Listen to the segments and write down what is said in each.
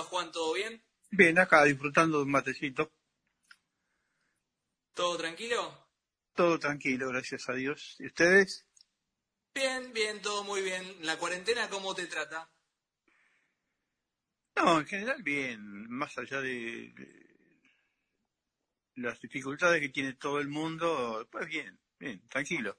va, Juan? ¿Todo bien? Bien, acá disfrutando de un matecito. ¿Todo tranquilo? Todo tranquilo, gracias a Dios. ¿Y ustedes? Bien, bien, todo muy bien. ¿La cuarentena cómo te trata? No, en general bien, más allá de, las dificultades que tiene todo el mundo, pues bien, bien, tranquilo.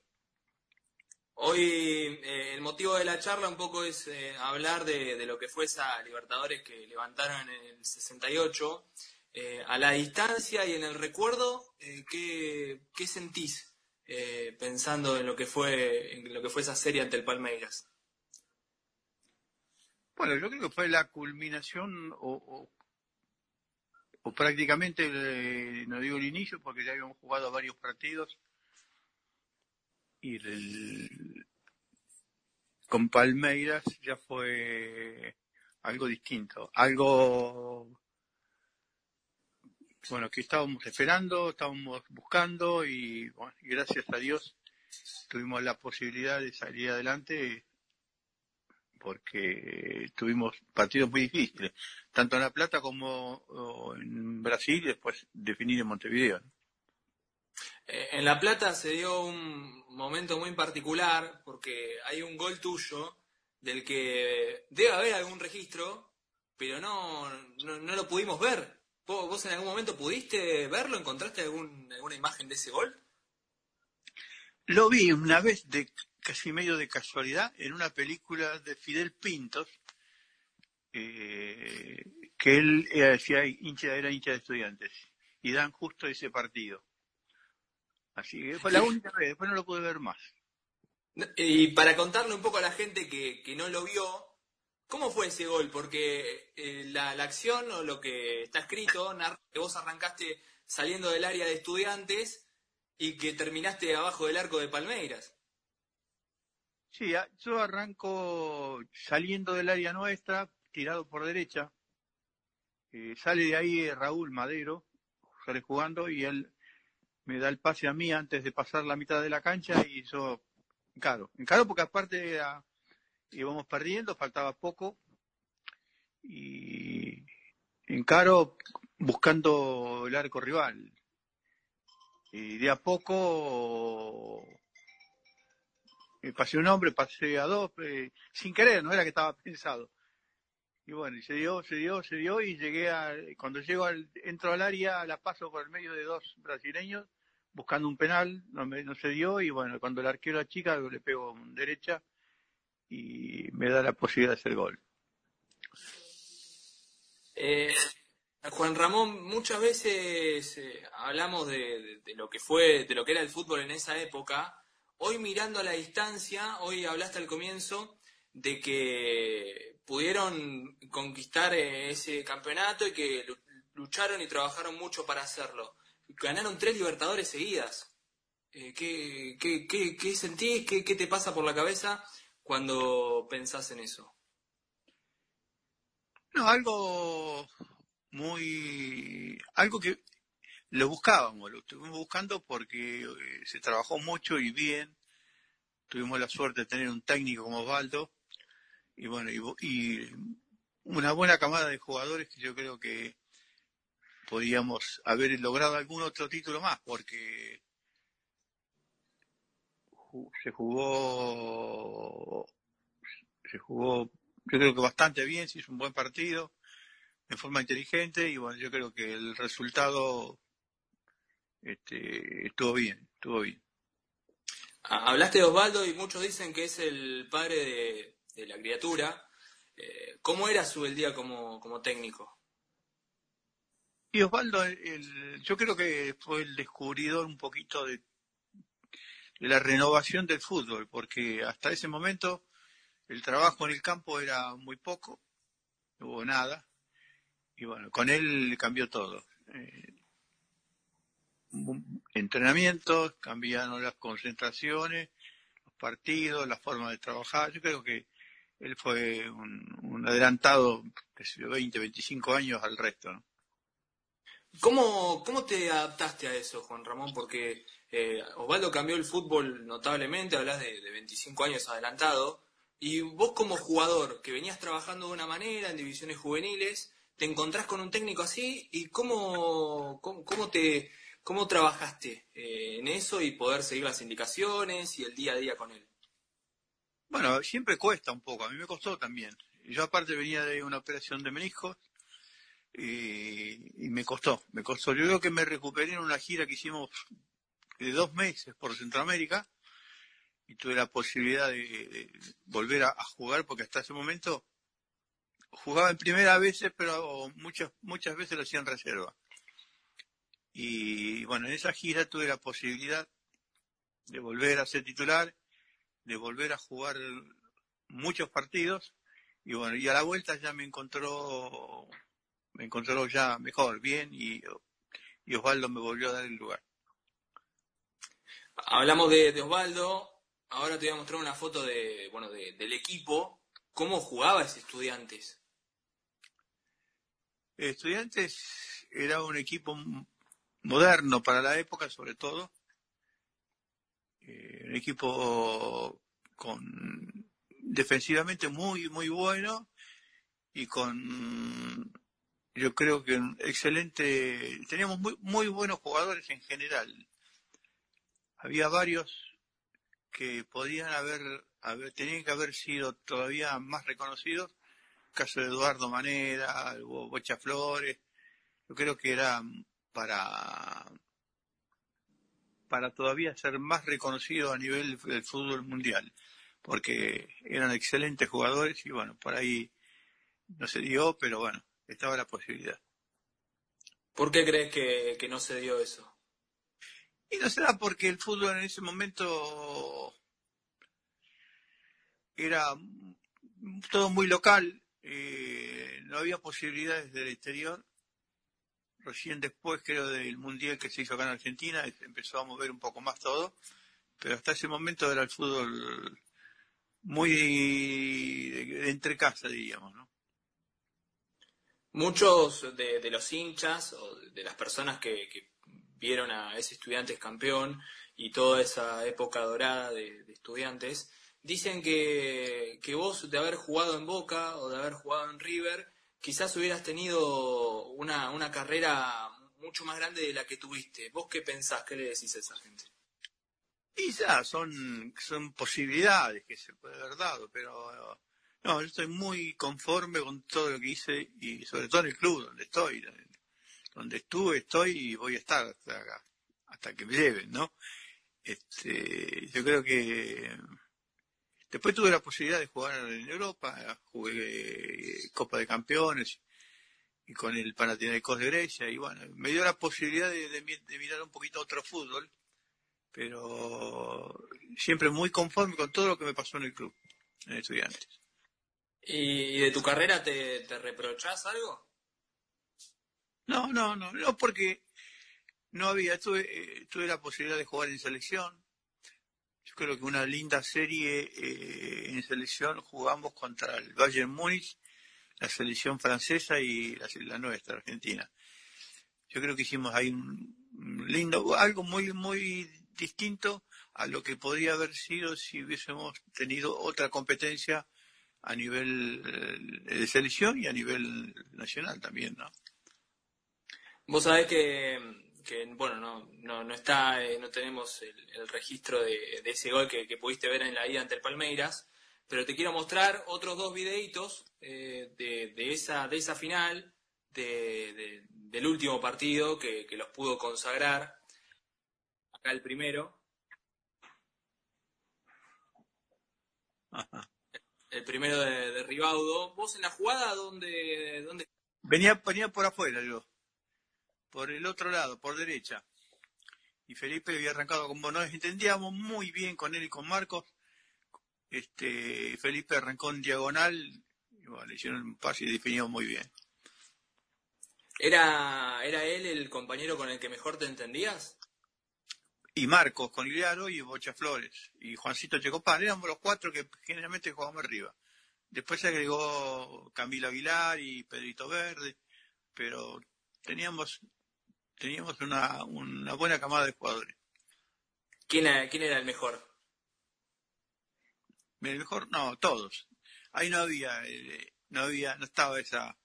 Hoy eh, el motivo de la charla un poco es eh, hablar de, lo que fue esa Libertadores que levantaron en el 68. Eh, a la distancia y en el recuerdo, ¿qué, ¿qué, sentís pensando en lo que fue en lo que fue esa serie ante el Palmeiras? Bueno, yo creo que fue la culminación o, o, prácticamente, no digo el inicio porque ya habíamos jugado varios partidos y con Palmeiras ya fue algo distinto, algo bueno que estábamos esperando, estábamos buscando y, gracias a Dios tuvimos la posibilidad de salir adelante porque tuvimos partidos muy difíciles, tanto en La Plata como en Brasil y después definir en Montevideo. Eh, en La Plata se dio un momento muy particular porque hay un gol tuyo del que debe haber algún registro, pero no, no, lo pudimos ver. ¿Vos, en algún momento pudiste verlo? ¿Encontraste algún, alguna imagen de ese gol? Lo vi una vez de casi medio de casualidad en una película de Fidel Pintos, eh, que él era, hincha, era hincha de estudiantes, y dan justo ese partido. Así que fue la única vez, después no lo pude ver más. Y para contarle un poco a la gente que, no lo vio, ¿cómo fue ese gol? Porque eh, la, acción o lo que está escrito, que vos arrancaste saliendo del área de estudiantes y que terminaste abajo del arco de Palmeiras. Sí, yo arranco saliendo del área nuestra, tirado por derecha. Eh, sale de ahí Raúl Madero, sale jugando y él me da el pase a mí antes de pasar la mitad de la cancha y yo encaro. Encaro porque aparte íbamos perdiendo, faltaba poco y encaro buscando el arco rival. Y de a poco me pasé un hombre, pasé a dos, eh, sin querer, no era que estaba pensado. Y bueno, y se dio, se dio, se dio y llegué a, cuando llego al, entro al área, la paso por el medio de dos brasileños buscando un penal, no, no se dio y bueno, cuando el arquero chica le pego derecha y me da la posibilidad de hacer gol. Eh, Juan Ramón, muchas veces eh, hablamos de, lo que fue, de lo que era el fútbol en esa época. Hoy mirando a la distancia, hoy hablaste al comienzo de que pudieron conquistar eh, ese campeonato y que lucharon y trabajaron mucho para hacerlo ganaron tres Libertadores seguidas. Eh, ¿qué, qué, qué, qué, sentís? ¿Qué, ¿Qué te pasa por la cabeza cuando pensás en eso? No, algo muy... algo que lo buscábamos, lo estuvimos buscando porque eh, se trabajó mucho y bien. Tuvimos la suerte de tener un técnico como Osvaldo y bueno, y una buena camada de jugadores que yo creo que podíamos haber logrado algún otro título más, porque se jugó, se jugó, yo creo que bastante bien, se hizo un buen partido, en forma inteligente, y bueno, yo creo que el resultado este, estuvo bien, estuvo bien. Hablaste de Osvaldo y muchos dicen que es el padre de, la criatura. Eh, ¿Cómo era su el día como, como técnico? Y Osvaldo, yo creo que fue el descubridor un poquito de, la renovación del fútbol, porque hasta ese momento el trabajo en el campo era muy poco, no hubo nada, y bueno, con él cambió todo. Eh, entrenamientos, cambiaron las concentraciones, los partidos, la forma de trabajar. Yo creo que él fue un, adelantado, de 20, 25 años al resto. ¿no? ¿Cómo, ¿Cómo te adaptaste a eso, Juan Ramón? Porque eh, Osvaldo cambió el fútbol notablemente, hablas de, de 25 años adelantado, y vos como jugador que venías trabajando de una manera en divisiones juveniles, te encontrás con un técnico así y cómo, cómo, te, cómo trabajaste eh, en eso y poder seguir las indicaciones y el día a día con él. Bueno, siempre cuesta un poco, a mí me costó también. Yo aparte venía de una operación de meniscos y, y me costó, me costó. Yo creo que me recuperé en una gira que hicimos de dos meses por Centroamérica y tuve la posibilidad de, volver a, jugar porque hasta ese momento jugaba en primera veces, pero muchas, muchas veces lo hacía en reserva. Y bueno, en esa gira tuve la posibilidad de volver a ser titular, de volver a jugar muchos partidos y bueno, y a la vuelta ya me encontró, me encontró ya mejor, bien y, y Osvaldo me volvió a dar el lugar. Hablamos de, Osvaldo, ahora te voy a mostrar una foto de, bueno, del equipo. ¿Cómo jugaba ese Estudiantes? Estudiantes era un equipo moderno para la época, sobre todo. Eh, un equipo con defensivamente muy, muy bueno y con, yo creo que excelente, teníamos muy, muy buenos jugadores en general había varios que podían haber, haber, tenían que haber sido todavía más reconocidos. El caso de Eduardo Manera, Bocha Flores, yo creo que era para, para todavía ser más reconocido a nivel del fútbol mundial, porque eran excelentes jugadores y bueno, por ahí no se dio, pero bueno, estaba la posibilidad. ¿Por qué crees que, que no se dio eso? Y no será porque el fútbol en ese momento era todo muy local, eh, no había posibilidades del exterior. Recién después, creo, del Mundial que se hizo acá en Argentina, empezó a mover un poco más todo, pero hasta ese momento era el fútbol muy de, entre casa, diríamos, ¿no? Muchos de, los hinchas o de las personas que vieron a ese estudiantes campeón y toda esa época dorada de, estudiantes, dicen que, que, vos de haber jugado en Boca o de haber jugado en River, quizás hubieras tenido una, una carrera mucho más grande de la que tuviste. ¿Vos qué pensás? ¿Qué le decís a esa gente? Quizás son, son posibilidades que se puede haber dado, pero no, yo estoy muy conforme con todo lo que hice y sobre todo en el club donde estoy donde estuve, estoy y voy a estar hasta, hasta que me lleven, ¿no? Este, yo creo que después tuve la posibilidad de jugar en Europa, jugué Copa de Campeones y con el Panathinaikos de Grecia y bueno, me dio la posibilidad de, mirar un poquito otro fútbol, pero siempre muy conforme con todo lo que me pasó en el club, en Estudiantes. ¿Y de tu carrera te, te reprochás algo? No, no, no, no, porque no había, tuve, eh, tuve la posibilidad de jugar en selección. Yo creo que una linda serie eh, en selección jugamos contra el Bayern Múnich, la selección francesa y la, nuestra, Argentina. Yo creo que hicimos ahí un lindo, algo muy, muy distinto a lo que podría haber sido si hubiésemos tenido otra competencia a nivel eh, de selección y a nivel nacional también, ¿no? Vos sabés que, bueno, no, no, no, está, eh, no tenemos el, registro de, ese gol que, pudiste ver en la ida ante el Palmeiras, pero te quiero mostrar otros dos videitos eh, de, esa, de esa final, del último partido que, los pudo consagrar. Acá el primero. El primero de, Ribaudo. ¿Vos en la jugada dónde...? dónde... Venía, venía por afuera, yo por el otro lado, por derecha. Y Felipe había arrancado como nos entendíamos muy bien con él y con Marcos. Este, Felipe arrancó en diagonal y bueno, le hicieron un pase y definió muy bien. ¿Era, ¿Era él el compañero con el que mejor te entendías? Y Marcos con Iliaro y Bocha Flores y Juancito Checopán. Éramos los cuatro que generalmente jugábamos arriba. Después se agregó Camilo Aguilar y Pedrito Verde, pero teníamos teníamos una, una buena camada de jugadores. ¿Quién era, ¿Quién era el mejor? El mejor, no, todos. Ahí no había, eh, no había, no estaba esa,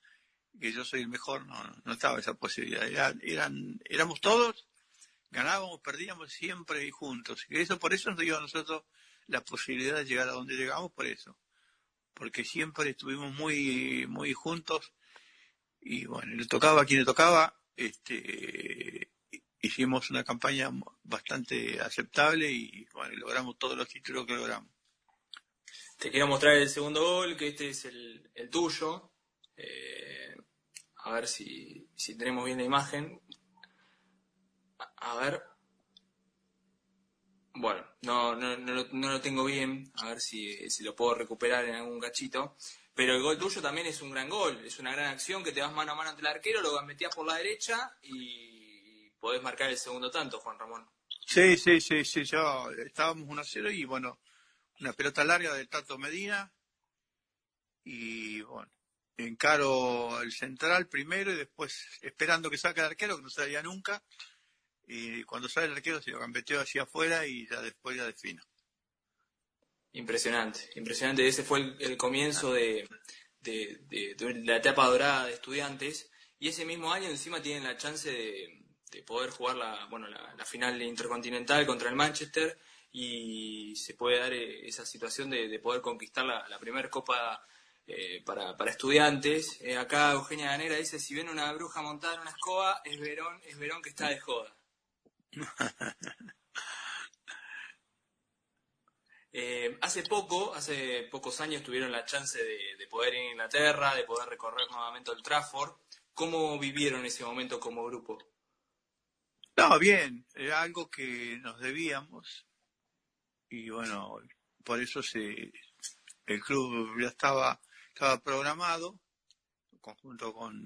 que yo soy el mejor, no, no estaba esa posibilidad. eran, éramos todos, ganábamos, perdíamos siempre y juntos. Y eso por eso nos dio a nosotros la posibilidad de llegar a donde llegamos, por eso. Porque siempre estuvimos muy, muy juntos y bueno, le tocaba a quien le tocaba, este, hicimos una campaña bastante aceptable y bueno, logramos todos los títulos que logramos. Te quiero mostrar el segundo gol, que este es el, tuyo. Eh, a ver si, si, tenemos bien la imagen. A, ver. Bueno, no, no, no, lo, tengo bien. A ver si, si, lo puedo recuperar en algún cachito. Pero el gol tuyo también es un gran gol. Es una gran acción que te vas mano a mano ante el arquero, lo metías por la derecha y podés marcar el segundo tanto, Juan Ramón. Sí, sí, sí, sí. Yo estábamos 1-0 y bueno, una pelota larga de Tato Medina. Y bueno, encaro el central primero y después esperando que saque el arquero, que no salía nunca. Y cuando sale el arquero se lo gambeteó hacia afuera y ya después ya defino. Impresionante, impresionante. Ese fue el, comienzo de, la etapa dorada de estudiantes. Y ese mismo año encima tienen la chance de, poder jugar la, bueno, la, final intercontinental contra el Manchester y se puede dar eh, esa situación de, poder conquistar la primera Copa eh, para, estudiantes. Eh, acá Eugenia Ganera dice, si ven una bruja montada en una escoba, es Verón, es Verón que está de joda. Eh, hace poco, hace pocos años tuvieron la chance de, poder ir a Inglaterra, de poder recorrer nuevamente el Trafford. ¿Cómo vivieron ese momento como grupo? No, bien, era algo que nos debíamos y bueno, por eso se, el club ya estaba estaba programado, conjunto con,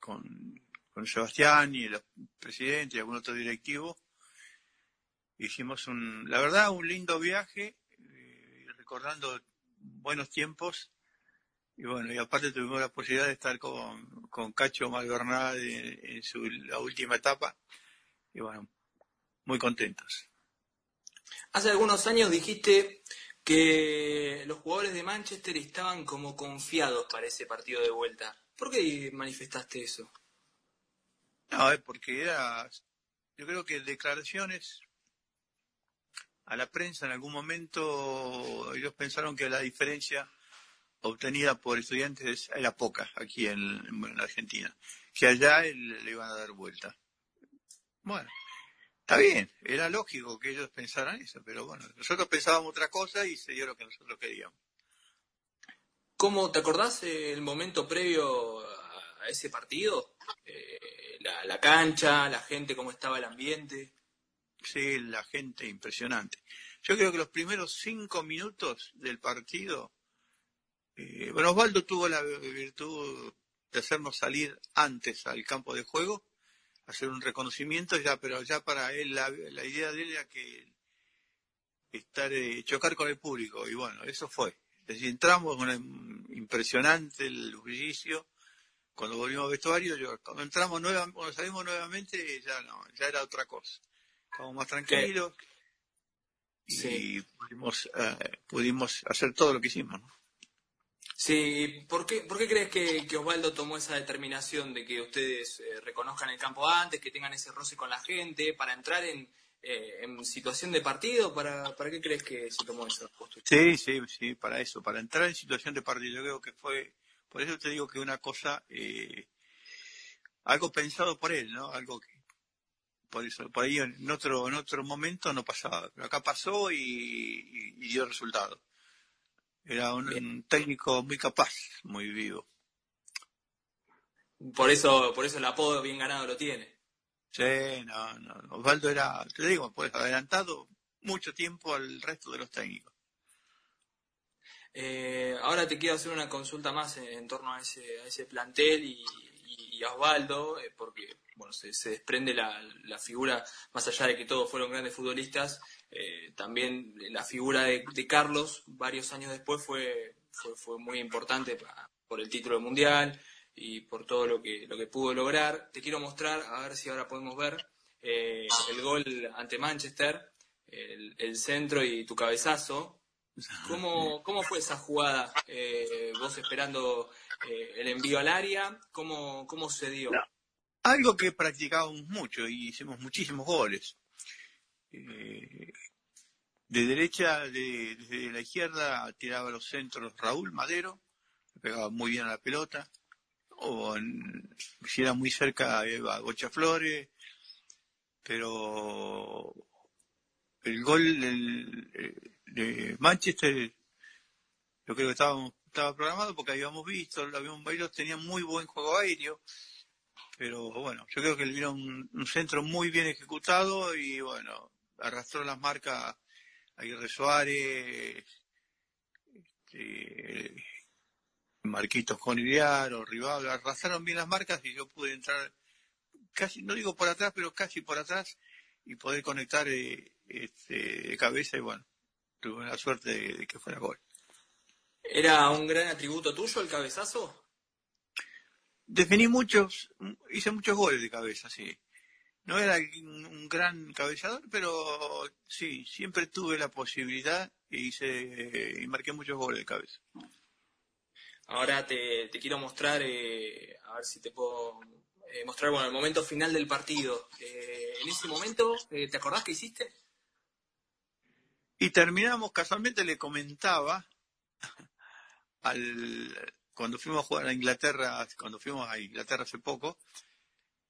con, Sebastián y el presidente y algún otro directivo. Hicimos un, la verdad, un lindo viaje, recordando buenos tiempos. Y bueno, y aparte tuvimos la posibilidad de estar con, con Cacho Malvernal en, su, la última etapa. Y bueno, muy contentos. Hace algunos años dijiste que los jugadores de Manchester estaban como confiados para ese partido de vuelta. ¿Por qué manifestaste eso? No, es porque era, yo creo que declaraciones a la prensa en algún momento ellos pensaron que la diferencia obtenida por estudiantes era poca aquí en, en Argentina, que allá le iban a dar vuelta. Bueno, Está bien, era lógico que ellos pensaran eso, pero bueno, nosotros pensábamos otra cosa y se dio lo que nosotros queríamos. ¿Cómo te acordás el momento previo a ese partido? Eh, la, cancha, la gente, cómo estaba el ambiente. Sí, la gente impresionante. Yo creo que los primeros cinco minutos del partido, eh, bueno, Osvaldo tuvo la virtud de hacernos salir antes al campo de juego hacer un reconocimiento ya, pero ya para él la, idea de él era que estar eh, chocar con el público y bueno, eso fue. Desde entramos, impresionante el bullicio. Cuando volvimos al vestuario, yo, cuando entramos nuevamente, cuando salimos nuevamente, ya no, ya era otra cosa. Estábamos más tranquilos y pudimos, eh, pudimos hacer todo lo que hicimos. ¿no? Sí, ¿por qué, por qué crees que, Osvaldo tomó esa determinación de que ustedes eh, reconozcan el campo antes, que tengan ese roce con la gente, para entrar en, eh, en situación de partido? ¿Para, ¿Para qué crees que se tomó esa postura? Sí, sí, sí, para eso, para entrar en situación de partido. Yo creo que fue, por eso te digo que una cosa, eh, algo pensado por él, ¿no? Algo que, por eso, por ahí en otro, en otro momento no pasaba, pero acá pasó y dio resultado. Era un, técnico muy capaz, muy vivo. Por eso, por eso el apodo bien ganado lo tiene. Sí, no, no. Osvaldo era, te digo, pues adelantado mucho tiempo al resto de los técnicos. Eh, ahora te quiero hacer una consulta más en, torno a ese, a ese plantel y, a Osvaldo, eh, porque bueno, se, desprende la, la, figura, más allá de que todos fueron grandes futbolistas, eh, también la figura de, Carlos, varios años después, fue, fue, muy importante por el título mundial y por todo lo que, lo que pudo lograr. Te quiero mostrar, a ver si ahora podemos ver, eh, el gol ante Manchester, el, centro y tu cabezazo. ¿Cómo, cómo fue esa jugada? Eh, vos esperando eh, el envío al área, ¿cómo, cómo se dio? Algo que practicábamos mucho y hicimos muchísimos goles. Eh, de derecha, de, desde la izquierda, tiraba los centros Raúl Madero, pegaba muy bien a la pelota. O si era muy cerca, iba Gocha Flores. Pero el gol de Manchester, yo creo que estaba, estaba programado porque habíamos visto, habíamos bailado, tenía muy buen juego aéreo, pero bueno, yo creo que le dieron un, centro muy bien ejecutado y bueno, arrastró las marcas Aguirre Suárez, este, Marquitos o Rival, arrastraron bien las marcas y yo pude entrar casi, no digo por atrás, pero casi por atrás y poder conectar eh, este, de cabeza y bueno, tuve la suerte de, que fuera gol. ¿Era un gran atributo tuyo el cabezazo? Definí muchos, hice muchos goles de cabeza, sí. No era un gran cabezador, pero sí, siempre tuve la posibilidad y hice y marqué muchos goles de cabeza. Ahora te, quiero mostrar, eh, a ver si te puedo eh, mostrar bueno, el momento final del partido. Eh, en ese momento, ¿te acordás que hiciste? Y terminamos, casualmente le comentaba al, cuando fuimos a jugar a Inglaterra, cuando fuimos a Inglaterra hace poco,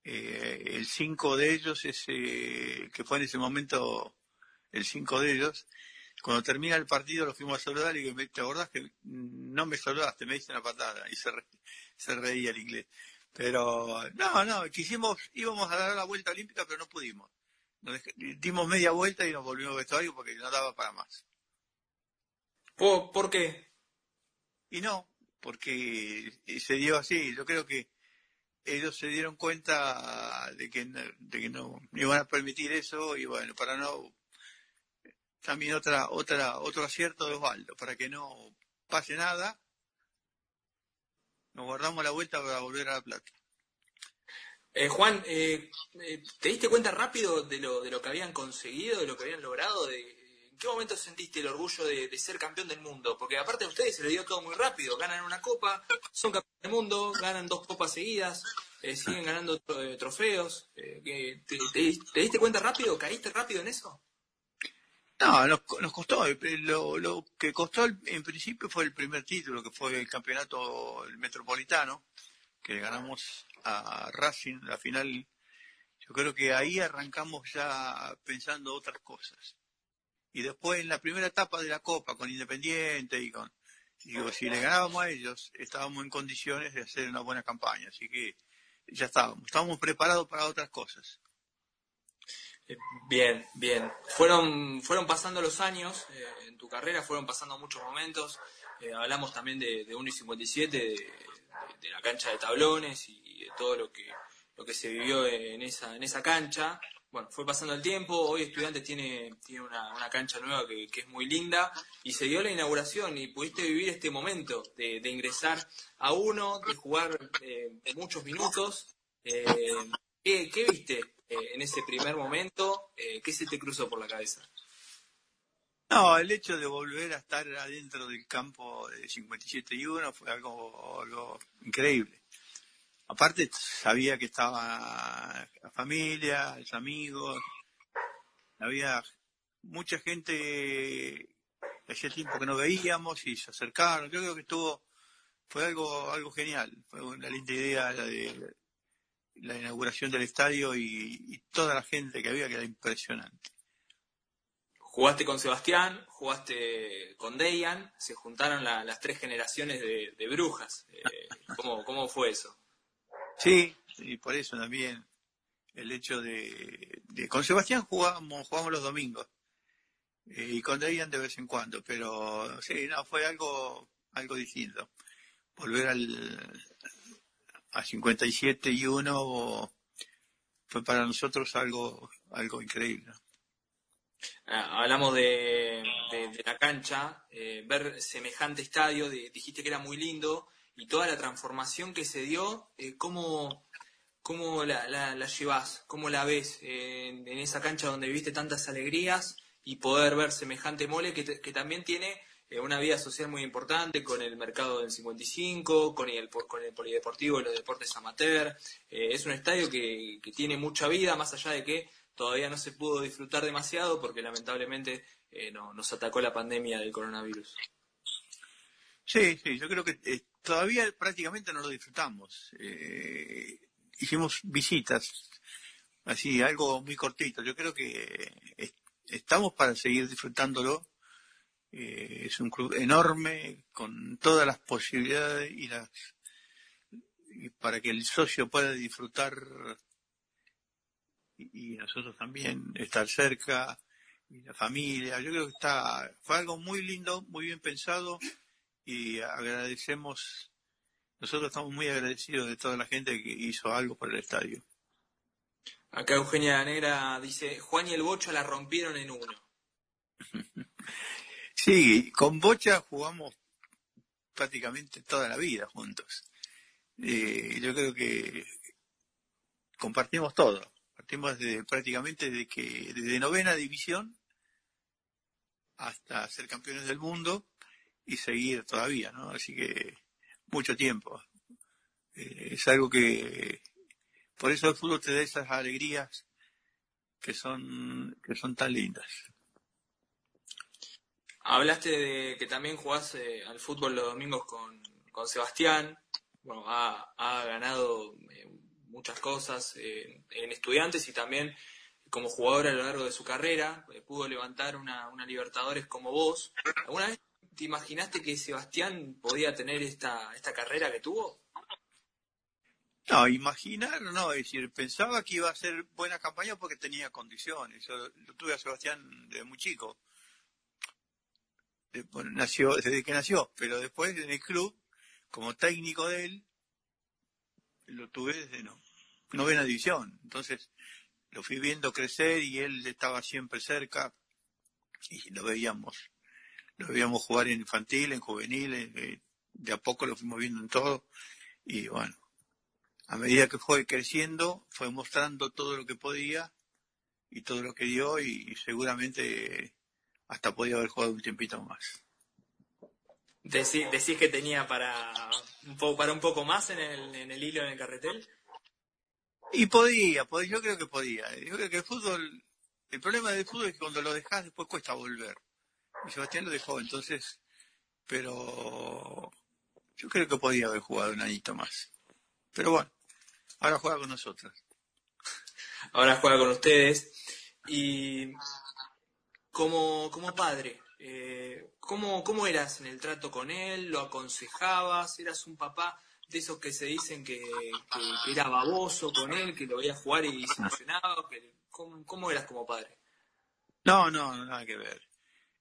eh, el cinco de ellos, ese, que fue en ese momento el cinco de ellos, cuando termina el partido lo fuimos a saludar y digo, ¿te acordás que no me saludaste? Me diste una patada y se, reía el inglés. Pero no, no, quisimos, íbamos a dar la vuelta olímpica, pero no pudimos dimos media vuelta y nos volvimos al vestuario porque no daba para más. ¿Por, qué? Y no, porque se dio así. Yo creo que ellos se dieron cuenta de que, de que no iban a permitir eso y bueno, para no también otra otra otro acierto de Osvaldo, para que no pase nada, nos guardamos la vuelta para volver a la plata. Eh, Juan, eh, eh, ¿te diste cuenta rápido de lo, de lo que habían conseguido, de lo que habían logrado? De, ¿En qué momento sentiste el orgullo de, ser campeón del mundo? Porque aparte de ustedes se les dio todo muy rápido. Ganan una copa, son campeones del mundo, ganan dos copas seguidas, siguen ganando trofeos. Te, diste cuenta rápido? ¿Caíste rápido en eso? No, nos, costó. Lo, lo, que costó en principio fue el primer título, que fue el campeonato metropolitano, que ganamos a Racing, la final, yo creo que ahí arrancamos ya pensando otras cosas. Y después en la primera etapa de la Copa, con Independiente y con, digo, si le ganábamos a ellos, estábamos en condiciones de hacer una buena campaña, así que ya estábamos, estábamos preparados para otras cosas. Bien, bien. Fueron, fueron pasando los años eh, en tu carrera, fueron pasando muchos momentos. Eh, hablamos también de, de 1 y 57, de, de, la cancha de tablones y, de todo lo que, lo que se vivió en esa, en esa cancha. Bueno, fue pasando el tiempo, hoy Estudiantes tiene, tiene una, una cancha nueva que, es muy linda y se dio la inauguración y pudiste vivir este momento de, ingresar a uno, de jugar eh, muchos minutos. Eh, ¿qué, viste eh, en ese primer momento? ¿Qué se te cruzó por la cabeza? No, el hecho de volver a estar adentro del campo de 57 y 1 fue algo, algo increíble. Aparte, sabía que estaba la familia, los amigos, había mucha gente que hacía tiempo que no veíamos y se acercaron. Yo creo que estuvo, fue algo, algo genial, fue una linda idea la de la inauguración del estadio y, toda la gente que había que era impresionante. Jugaste con Sebastián, jugaste con Dejan, se juntaron las tres generaciones de, brujas. Eh, ¿cómo, fue eso? Sí, y por eso también el hecho de, con Sebastián jugamos, jugamos los domingos eh, y con Dejan de vez en cuando, pero sí, no, fue algo, algo distinto. Volver al, a 57 y 1 fue para nosotros algo, algo increíble. Ah, hablamos de, la cancha, eh, ver semejante estadio, dijiste que era muy lindo y toda la transformación que se dio, eh, ¿cómo, la, la, llevas? ¿Cómo la ves en, esa cancha donde viviste tantas alegrías y poder ver semejante mole que, también tiene eh, una vida social muy importante con el mercado del 55, con el, con el polideportivo y los deportes amateur. Eh, es un estadio que, tiene mucha vida, más allá de que todavía no se pudo disfrutar demasiado porque lamentablemente eh, no, nos atacó la pandemia del coronavirus. Sí, sí, yo creo que todavía prácticamente no lo disfrutamos. hicimos visitas, así, algo muy cortito. Yo creo que estamos para seguir disfrutándolo eh, es un club enorme con todas las posibilidades y las para que el socio pueda disfrutar y, nosotros también estar cerca y la familia. Yo creo que está fue algo muy lindo, muy bien pensado y agradecemos. Nosotros estamos muy agradecidos de toda la gente que hizo algo por el estadio. Acá Eugenia Negra dice, Juan y el Bocho la rompieron en uno. Sí, con Bocha jugamos prácticamente toda la vida juntos. Eh, yo creo que compartimos todo. Partimos de, prácticamente desde que desde novena división hasta ser campeones del mundo y seguir todavía, ¿no? Así que mucho tiempo. Eh, es algo que por eso el fútbol te da esas alegrías que son que son tan lindas. Hablaste de que también jugás eh, al fútbol los domingos con, Sebastián. Bueno, ha, ganado eh, muchas cosas eh, en estudiantes y también como jugador a lo largo de su carrera. pudo levantar una, Libertadores como vos. ¿Alguna vez te imaginaste que Sebastián podía tener esta, esta carrera que tuvo? No, imaginar no, es decir, pensaba que iba a ser buena campaña porque tenía condiciones. Yo lo tuve a Sebastián desde muy chico nació desde que nació, pero después en el club, como técnico de él, lo tuve desde no, novena división. Entonces lo fui viendo crecer y él estaba siempre cerca y lo veíamos, lo veíamos jugar en infantil, en juvenil, eh, de a poco lo fuimos viendo en todo y bueno, a medida que fue creciendo, fue mostrando todo lo que podía y todo lo que dio y seguramente hasta podía haber jugado un tiempito más. ¿Decís, que tenía para un, poco, para un poco más en el, en el hilo, en el carretel? Y podía, podía, yo creo que podía. Yo creo que el fútbol, el problema del fútbol es que cuando lo dejas después cuesta volver. Sebastián lo dejó, entonces, pero yo creo que podía haber jugado un añito más. Pero bueno, ahora juega con nosotros. Ahora juega con ustedes. Y como, como padre, eh, ¿cómo, ¿cómo eras en el trato con él? ¿Lo aconsejabas? ¿Eras un papá de esos que se dicen que, era baboso con él, que lo veía jugar y se emocionaba? ¿cómo, eras como padre? No, no, nada que ver.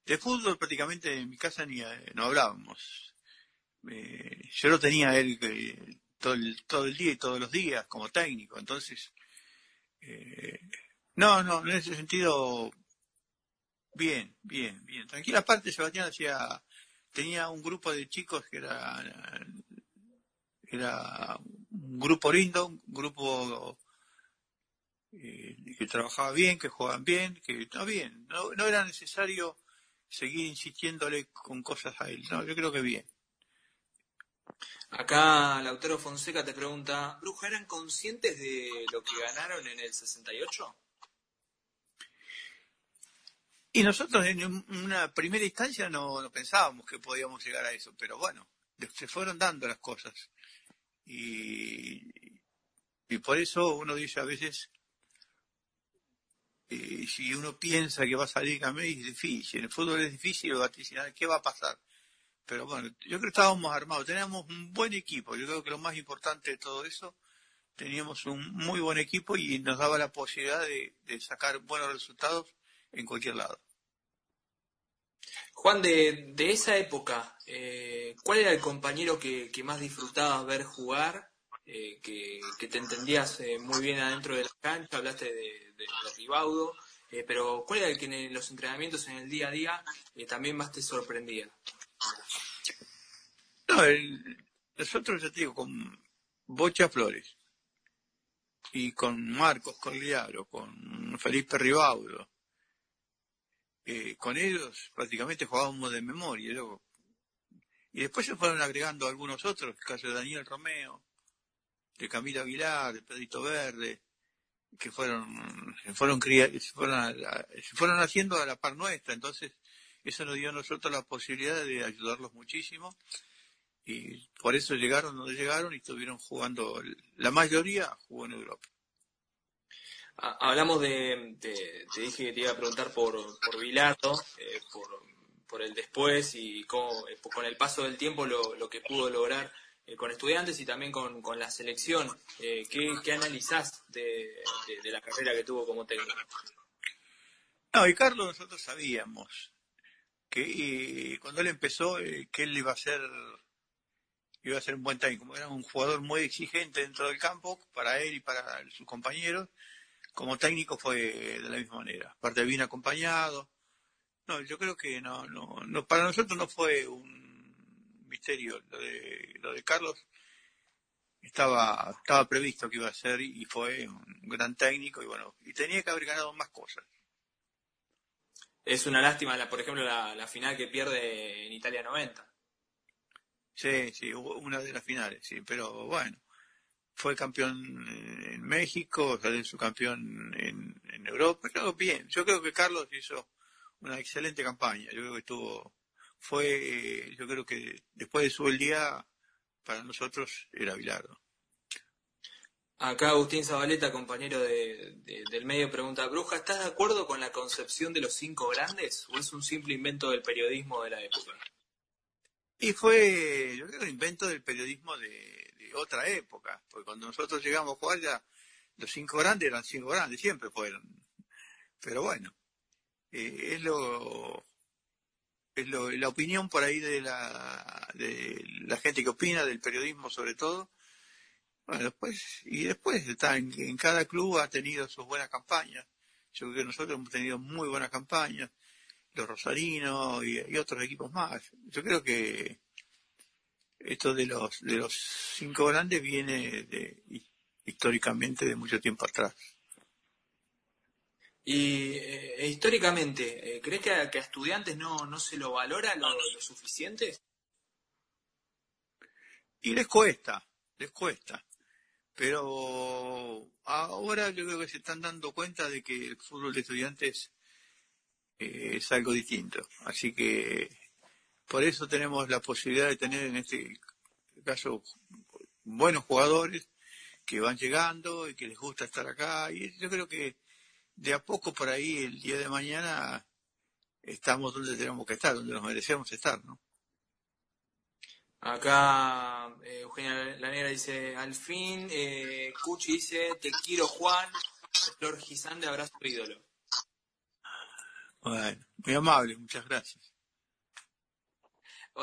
De fútbol prácticamente en mi casa ni eh, no hablábamos. Eh, yo lo tenía él todo, el, todo el día y todos los días como técnico, entonces... no, no, en ese sentido Bien, bien, bien. Tranquila aparte, Sebastián hacía, tenía un grupo de chicos que era, era un grupo lindo, un grupo eh, que trabajaba bien, que jugaban bien, que estaba bien. No, no era necesario seguir insistiéndole con cosas a él. No, yo creo que bien. Acá Lautaro Fonseca te pregunta, ¿Bruja eran conscientes de lo que ganaron en el 68? Y nosotros en una primera instancia no, pensábamos que podíamos llegar a eso, pero bueno, se fueron dando las cosas. Y, y por eso uno dice a veces, eh, si uno piensa que va a salir campeón es difícil, en el fútbol es difícil vaticinar qué va a pasar. Pero bueno, yo creo que estábamos armados, teníamos un buen equipo, yo creo que lo más importante de todo eso, teníamos un muy buen equipo y nos daba la posibilidad de sacar buenos resultados en cualquier lado. Juan, de, de esa época, eh, ¿cuál era el compañero que, más disfrutabas ver jugar? Eh, que, te entendías eh, muy bien adentro de la cancha, hablaste de, de, Ribaudo, pero ¿cuál era el que en los entrenamientos, en el día a día, también más te sorprendía? No, nosotros, ya te digo, con Bocha Flores y con Marcos Corliaro, con Felipe Ribaudo, eh, con ellos prácticamente jugábamos de memoria. Y después se fueron agregando algunos otros, el caso de Daniel Romeo, de Camila Aguilar, de Pedrito Verde, que fueron, fueron, se fueron, se fueron haciendo a la par nuestra. Entonces, eso nos dio a nosotros la posibilidad de ayudarlos muchísimo. Y por eso llegaron donde llegaron y estuvieron jugando, la mayoría jugó en Europa. Ah, hablamos de, te dije que te iba a preguntar por, por Bilardo, eh, por, por el después y con, eh, con el paso del tiempo lo, lo que pudo lograr eh, con estudiantes y también con, con la selección. Eh, ¿qué, ¿qué, analizás de, de, la carrera que tuvo como técnico? No, y Carlos nosotros sabíamos que cuando él empezó que él iba a ser iba a ser un buen técnico, era un jugador muy exigente dentro del campo para él y para sus compañeros, como técnico fue de la misma manera, aparte bien acompañado, no, yo creo que no, no, no, para nosotros no fue un misterio lo de, lo de Carlos. Estaba, estaba previsto que iba a ser y fue un gran técnico y bueno, y tenía que haber ganado más cosas. Es una lástima, la, por ejemplo, la, la final que pierde en Italia 90. Sí, sí, una de las finales, sí, pero bueno, fue campeón en México, salió su campeón en, en Europa, creo bien, yo creo que Carlos hizo una excelente campaña. Yo creo que estuvo, fue, yo creo que después de su el día, para nosotros era Bilardo. Acá Agustín Zabaleta, compañero de, del medio, pregunta, Bruja, ¿estás de acuerdo con la concepción de los cinco grandes o es un simple invento del periodismo de la época? Y fue, yo creo, un invento del periodismo de, de otra época, porque cuando nosotros llegamos a jugar ya los cinco grandes eran cinco grandes, siempre fueron. Pero bueno, eh, es lo es lo, la opinión por ahí de la de la gente que opina del periodismo sobre todo. Bueno después y después está en, cada club ha tenido sus buenas campañas. Yo creo que nosotros hemos tenido muy buenas campañas los rosarinos y, otros equipos más. Yo creo que esto de los de los cinco grandes viene de, históricamente de mucho tiempo atrás y eh, históricamente, eh, ¿crees que a, que a, estudiantes no, no se lo valora lo, lo, suficiente? Y les cuesta, les cuesta. Pero ahora yo creo que se están dando cuenta de que el fútbol de estudiantes eh, es algo distinto. Así que por eso tenemos la posibilidad de tener en este caso buenos jugadores que van llegando y que les gusta estar acá. Y yo creo que de a poco por ahí el día de mañana estamos donde tenemos que estar, donde nos merecemos estar, ¿no? Acá eh, Eugenia Lanera dice, al fin, eh, Cuchi dice, te quiero Juan, Flor Gisande, abrazo ídolo. Bueno, muy amable, muchas gracias.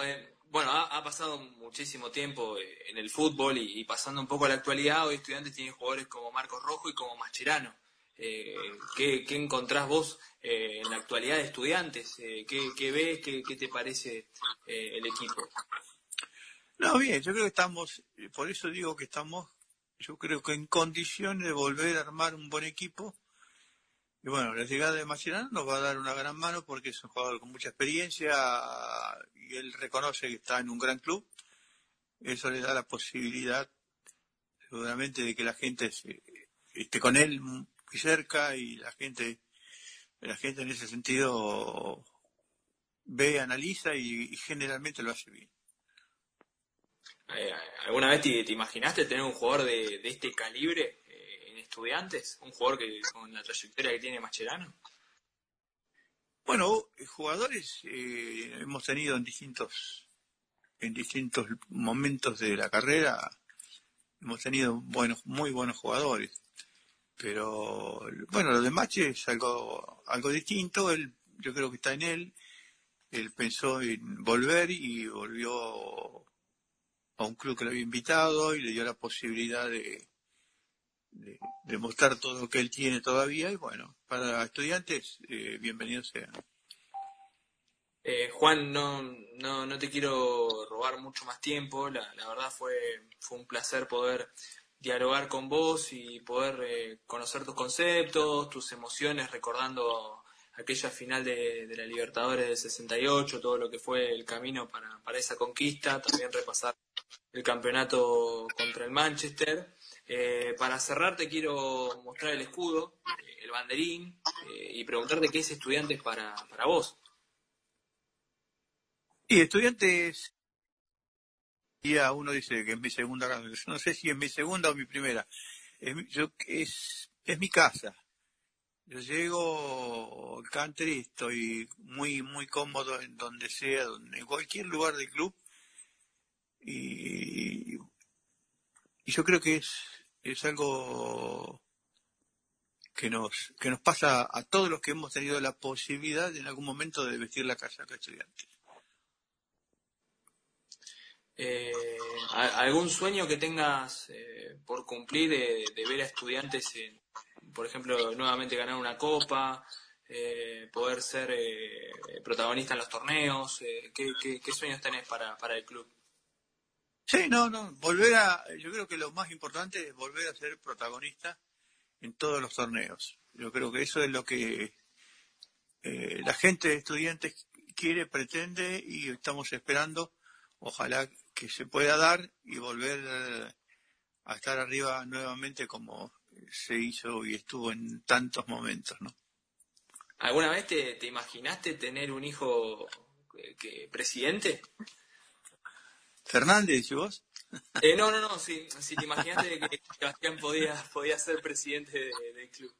Eh, bueno, ha, pasado muchísimo tiempo eh, en el fútbol y, y, pasando un poco a la actualidad, hoy estudiantes tienen jugadores como Marcos Rojo y como Mascherano. Eh, ¿qué, encontrás vos eh, en la actualidad de estudiantes? Eh, ¿qué, ves? Qué, te parece el equipo? No, bien, yo creo que estamos, por eso digo que estamos, yo creo que en condiciones de volver a armar un buen equipo. Y bueno, la llegada de Mascherano nos va a dar una gran mano porque es un jugador con mucha experiencia y él reconoce que está en un gran club. Eso le da la posibilidad, seguramente, de que la gente esté con él cerca y la gente, la gente en ese sentido ve, analiza y, generalmente lo hace bien. Eh, ¿Alguna vez te, imaginaste tener un jugador de, este calibre eh, en estudiantes? ¿Un jugador que con la trayectoria que tiene Mascherano? Bueno, jugadores eh, hemos tenido en distintos en distintos momentos de la carrera hemos tenido buenos muy buenos jugadores pero bueno, lo de Mache es algo, algo distinto, él, yo creo que está en él, él pensó en volver y volvió a un club que lo había invitado y le dio la posibilidad de, de, mostrar todo lo que él tiene todavía. Y bueno, para estudiantes, eh, bienvenido sea. Eh, Juan, no, no, no te quiero robar mucho más tiempo, la, la verdad fue, fue un placer poder dialogar con vos y poder eh, conocer tus conceptos, tus emociones, recordando aquella final de, la Libertadores del 68, todo lo que fue el camino para, para esa conquista, también repasar el campeonato contra el Manchester. Eh, para cerrar te quiero mostrar el escudo, eh, el banderín, y preguntarte qué es estudiantes para, para vos. Y estudiantes, ya uno dice que es mi segunda no sé si es mi segunda o mi primera, es, yo, es, es mi casa. Yo llego al country, estoy muy, muy cómodo en donde sea, en cualquier lugar del club. Y, y yo creo que es, es algo que nos, que nos pasa a todos los que hemos tenido la posibilidad en algún momento de vestir la casa de estudiantes. Eh, ¿Algún sueño que tengas eh, por cumplir de, ver a estudiantes, por ejemplo, nuevamente ganar una copa, eh, poder ser protagonista en los torneos? ¿qué, sueños tenés para, para el club? Sí, no, no, volver a, yo creo que lo más importante es volver a ser protagonista en todos los torneos. Yo creo que eso es lo que la gente de estudiantes quiere, pretende y estamos esperando. Ojalá que se pueda dar y volver eh, a estar arriba nuevamente como se hizo y estuvo en tantos momentos, ¿no? ¿Alguna vez te, imaginaste tener un hijo eh, que, presidente? Fernández, ¿y vos? Eh, no, no, no, si, te imaginaste que Sebastián podía, podía ser presidente del club.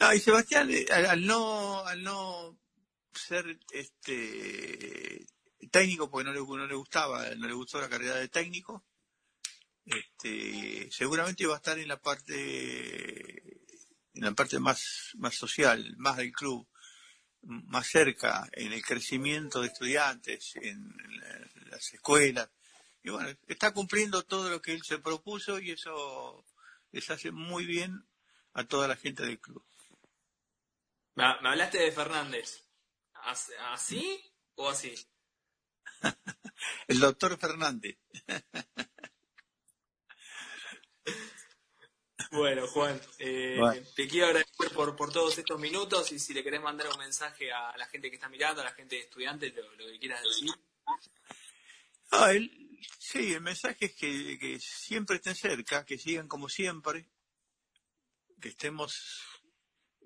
No, y Sebastián, al, no, al no ser este técnico porque no le, no le gustaba, no le gustó la carrera de técnico. Este, seguramente iba a estar en la parte en la parte más, más social, más del club, más cerca, en el crecimiento de estudiantes, en, las escuelas. Y bueno, está cumpliendo todo lo que él se propuso y eso les hace muy bien a toda la gente del club. Me, hablaste de Fernández. ¿Así o así? El doctor Fernández. Bueno, Juan, eh, te quiero agradecer por, por todos estos minutos y si le querés mandar un mensaje a la gente que está mirando, a la gente de estudiantes, lo, que quieras decir. Ah, sí, el mensaje es que, que siempre estén cerca, que sigan como siempre, que estemos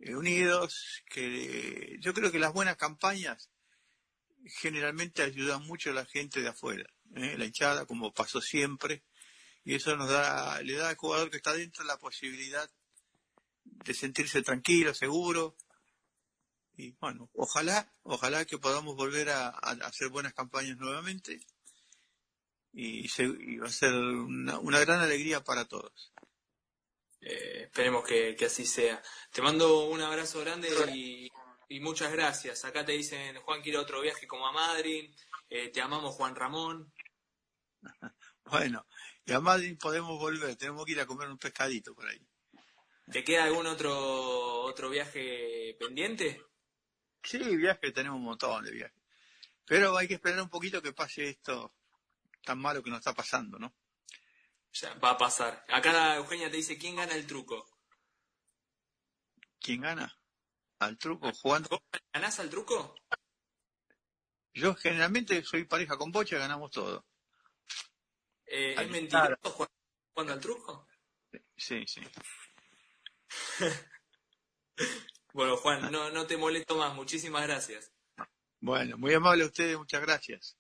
unidos, que yo creo que las buenas campañas generalmente ayuda mucho a la gente de afuera, ¿eh? la hinchada, como pasó siempre, y eso nos da, le da al jugador que está dentro la posibilidad de sentirse tranquilo, seguro, y bueno, ojalá, ojalá que podamos volver a, hacer buenas campañas nuevamente, y, va a ser una, gran alegría para todos. Eh, esperemos que, que, así sea. Te mando un abrazo grande y y muchas gracias. Acá te dicen, Juan quiere otro viaje como a Madrid, eh, te amamos Juan Ramón. Bueno, y a Madrid podemos volver, tenemos que ir a comer un pescadito por ahí. ¿Te queda algún otro otro viaje pendiente? Sí, viaje, tenemos un montón de viajes. Pero hay que esperar un poquito que pase esto tan malo que nos está pasando, ¿no? Ya, va a pasar. Acá Eugenia te dice, ¿quién gana el truco? ¿Quién gana? Al truco jugando. ¿Ganás al truco? Yo generalmente soy pareja con Bocha, ganamos todo. Eh, ¿Es mentira jugando al truco? Sí, sí. bueno, Juan, no, no te molesto más. Muchísimas gracias. Bueno, muy amable a ustedes, muchas gracias.